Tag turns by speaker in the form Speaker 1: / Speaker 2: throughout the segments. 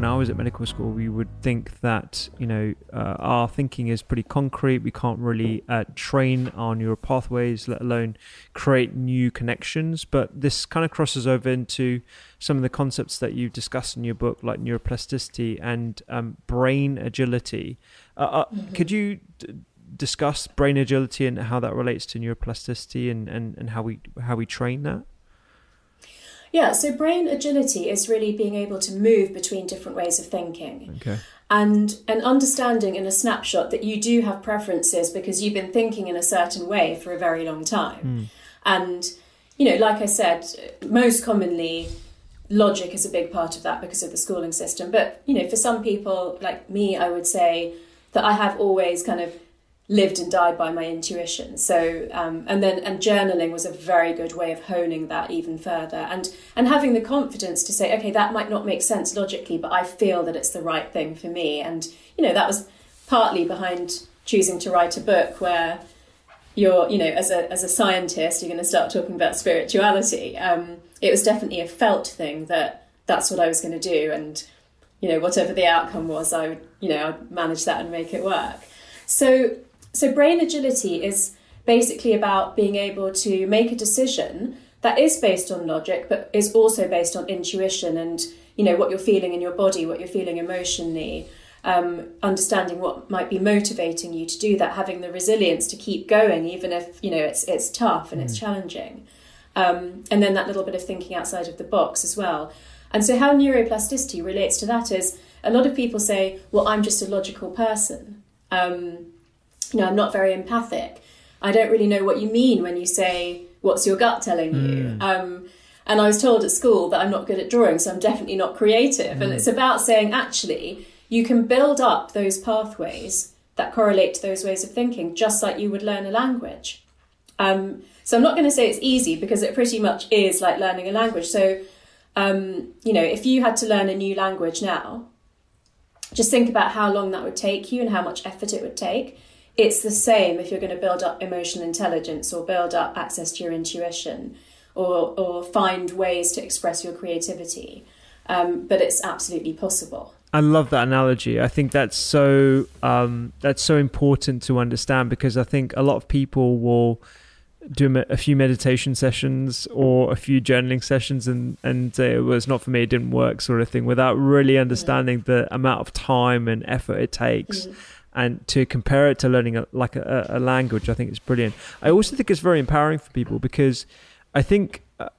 Speaker 1: when I was at medical school, we would think that you know uh, our thinking is pretty concrete. We can't really uh, train our neural pathways, let alone create new connections. But this kind of crosses over into some of the concepts that you discussed in your book, like neuroplasticity and um, brain agility. Uh, uh, Could you d- discuss brain agility and how that relates to neuroplasticity and, and, and how we how we train that?
Speaker 2: Yeah, so brain agility is really being able to move between different ways of thinking.
Speaker 1: Okay.
Speaker 2: And an understanding in a snapshot that you do have preferences because you've been thinking in a certain way for a very long time. Hmm. And, you know, like I said, most commonly logic is a big part of that because of the schooling system. But, you know, for some people like me, I would say that I have always kind of lived and died by my intuition. So, um, and then and journaling was a very good way of honing that even further, and and having the confidence to say, okay, that might not make sense logically, but I feel that it's the right thing for me. And you know, that was partly behind choosing to write a book where you're, you know, as a as a scientist, you're going to start talking about spirituality. Um, it was definitely a felt thing that that's what I was going to do, and you know, whatever the outcome was, I would, you know, I'd manage that and make it work. So so, brain agility is basically about being able to make a decision that is based on logic, but is also based on intuition and you know what you're feeling in your body, what you're feeling emotionally, um, understanding what might be motivating you to do that, having the resilience to keep going, even if you know it's it's tough and it's challenging, um, and then that little bit of thinking outside of the box as well. And so, how neuroplasticity relates to that is a lot of people say, "Well, I'm just a logical person." Um, you know, I'm not very empathic. I don't really know what you mean when you say, what's your gut telling you? Um, and I was told at school that I'm not good at drawing, so I'm definitely not creative. And it's about saying, actually, you can build up those pathways that correlate to those ways of thinking, just like you would learn a language. Um, so I'm not going to say it's easy because it pretty much is like learning a language. So, um, you know, if you had to learn a new language now, just think about how long that would take you and how much effort it would take it's the same if you're going to build up emotional intelligence or build up access to your intuition or, or find ways to express your creativity. Um, but it's absolutely possible.
Speaker 1: I love that analogy. I think that's so um, that's so important to understand because I think a lot of people will do a few meditation sessions or a few journaling sessions and and say it was not for me, it didn't work, sort of thing, without really understanding the amount of time and effort it takes. And to compare it to learning a, like a, a language, I think it's brilliant. I also think it's very empowering for people because I think uh,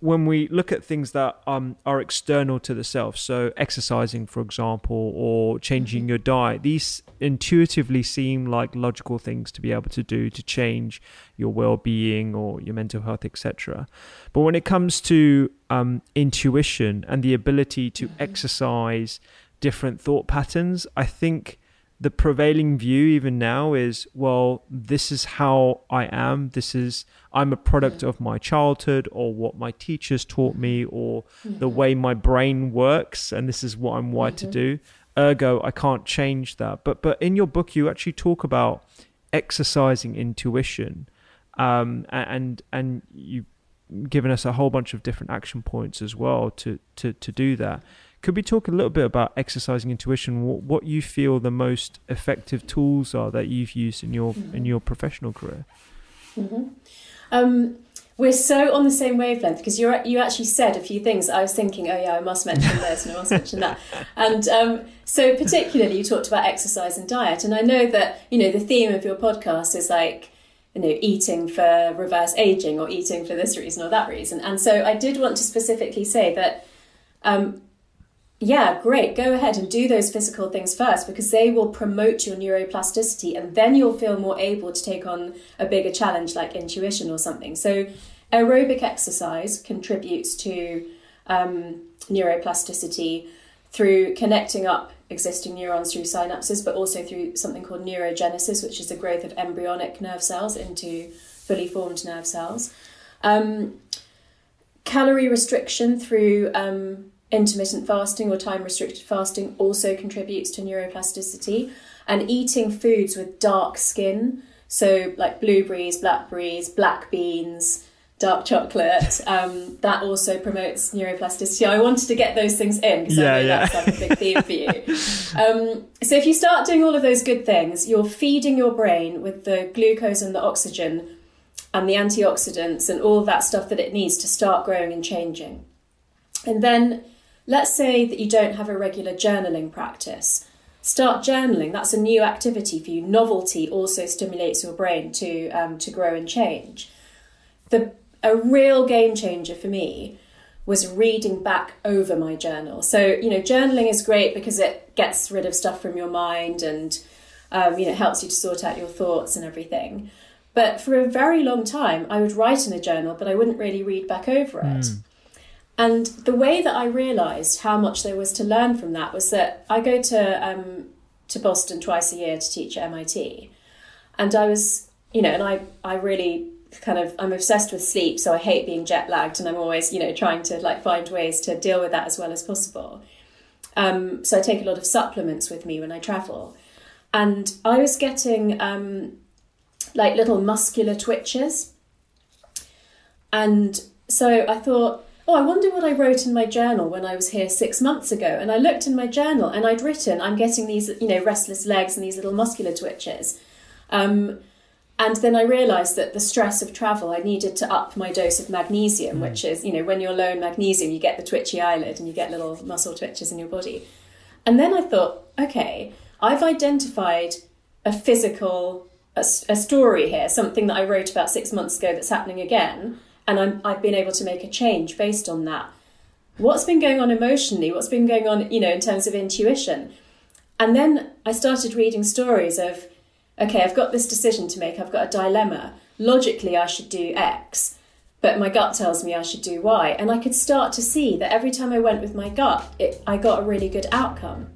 Speaker 1: when we look at things that um, are external to the self, so exercising, for example, or changing your diet, these intuitively seem like logical things to be able to do to change your well-being or your mental health, etc. But when it comes to um, intuition and the ability to exercise different thought patterns, I think the prevailing view even now is well this is how i am this is i'm a product of my childhood or what my teachers taught me or mm-hmm. the way my brain works and this is what i'm wired mm-hmm. to do ergo i can't change that but but in your book you actually talk about exercising intuition um, and and you've given us a whole bunch of different action points as well to to to do that could we talk a little bit about exercising intuition? What, what you feel the most effective tools are that you've used in your mm-hmm. in your professional career?
Speaker 2: Mm-hmm. Um, we're so on the same wavelength because you you actually said a few things. I was thinking, oh yeah, I must mention this and I must mention that. And um, so particularly, you talked about exercise and diet, and I know that you know the theme of your podcast is like you know eating for reverse aging or eating for this reason or that reason. And so I did want to specifically say that um, yeah, great. Go ahead and do those physical things first because they will promote your neuroplasticity and then you'll feel more able to take on a bigger challenge like intuition or something. So, aerobic exercise contributes to um, neuroplasticity through connecting up existing neurons through synapses, but also through something called neurogenesis, which is the growth of embryonic nerve cells into fully formed nerve cells. Um, calorie restriction through um, intermittent fasting or time restricted fasting also contributes to neuroplasticity. And eating foods with dark skin, so like blueberries, blackberries, black beans, dark chocolate, um, that also promotes neuroplasticity. I wanted to get those things in because yeah, I know yeah. that's like a big theme for you. Um, so if you start doing all of those good things, you're feeding your brain with the glucose and the oxygen and the antioxidants and all that stuff that it needs to start growing and changing. And then Let's say that you don't have a regular journaling practice. Start journaling. That's a new activity for you. Novelty also stimulates your brain to um, to grow and change. The a real game changer for me was reading back over my journal. So you know, journaling is great because it gets rid of stuff from your mind and um, you know helps you to sort out your thoughts and everything. But for a very long time, I would write in a journal, but I wouldn't really read back over it. Mm. And the way that I realised how much there was to learn from that was that I go to um, to Boston twice a year to teach at MIT, and I was, you know, and I I really kind of I'm obsessed with sleep, so I hate being jet lagged, and I'm always, you know, trying to like find ways to deal with that as well as possible. Um, so I take a lot of supplements with me when I travel, and I was getting um, like little muscular twitches, and so I thought oh, I wonder what I wrote in my journal when I was here six months ago. And I looked in my journal and I'd written, I'm getting these, you know, restless legs and these little muscular twitches. Um, and then I realised that the stress of travel, I needed to up my dose of magnesium, mm. which is, you know, when you're low in magnesium, you get the twitchy eyelid and you get little muscle twitches in your body. And then I thought, okay, I've identified a physical, a, a story here, something that I wrote about six months ago that's happening again and I'm, I've been able to make a change based on that. What's been going on emotionally? What's been going on, you know, in terms of intuition? And then I started reading stories of, okay, I've got this decision to make, I've got a dilemma. Logically, I should do X, but my gut tells me I should do Y. And I could start to see that every time I went with my gut, it, I got a really good outcome.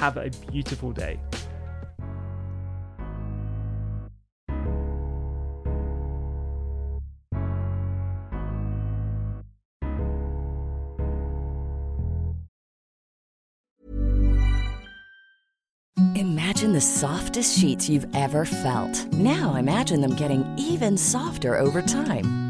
Speaker 1: Have a beautiful day.
Speaker 3: Imagine the softest sheets you've ever felt. Now imagine them getting even softer over time.